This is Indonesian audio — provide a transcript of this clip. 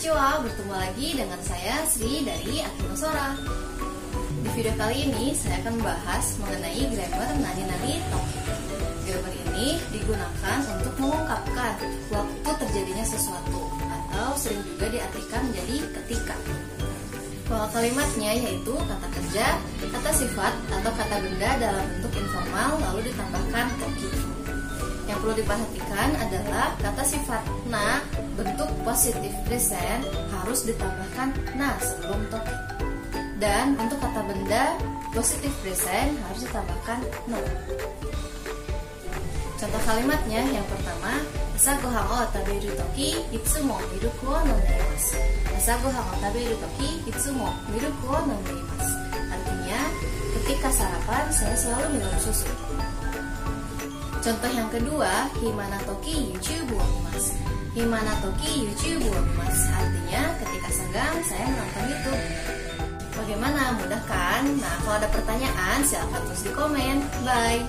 lagi dengan saya Sri dari Akinosora. Di video kali ini saya akan membahas mengenai grammar nadi-nadi toki. Grammar ini digunakan untuk mengungkapkan waktu terjadinya sesuatu atau sering juga diartikan menjadi ketika. Pola kalimatnya yaitu kata kerja, kata sifat, atau kata benda dalam bentuk informal lalu ditambahkan perlu diperhatikan adalah kata sifat na bentuk positif present harus ditambahkan na sebelum toki. Dan untuk kata benda positif present harus ditambahkan no. Contoh kalimatnya yang pertama, Asa gohan o taberu toki itsumo miruku o noneimasu. Asa gohan o toki itsumo miruku o noneimasu. Artinya, ketika sarapan saya selalu minum susu. Contoh yang kedua, Himana Toki YouTube Mas. Himana Toki YouTube Mas. Artinya ketika senggang saya menonton YouTube. Bagaimana? Mudah kan? Nah, kalau ada pertanyaan silahkan tulis di komen. Bye.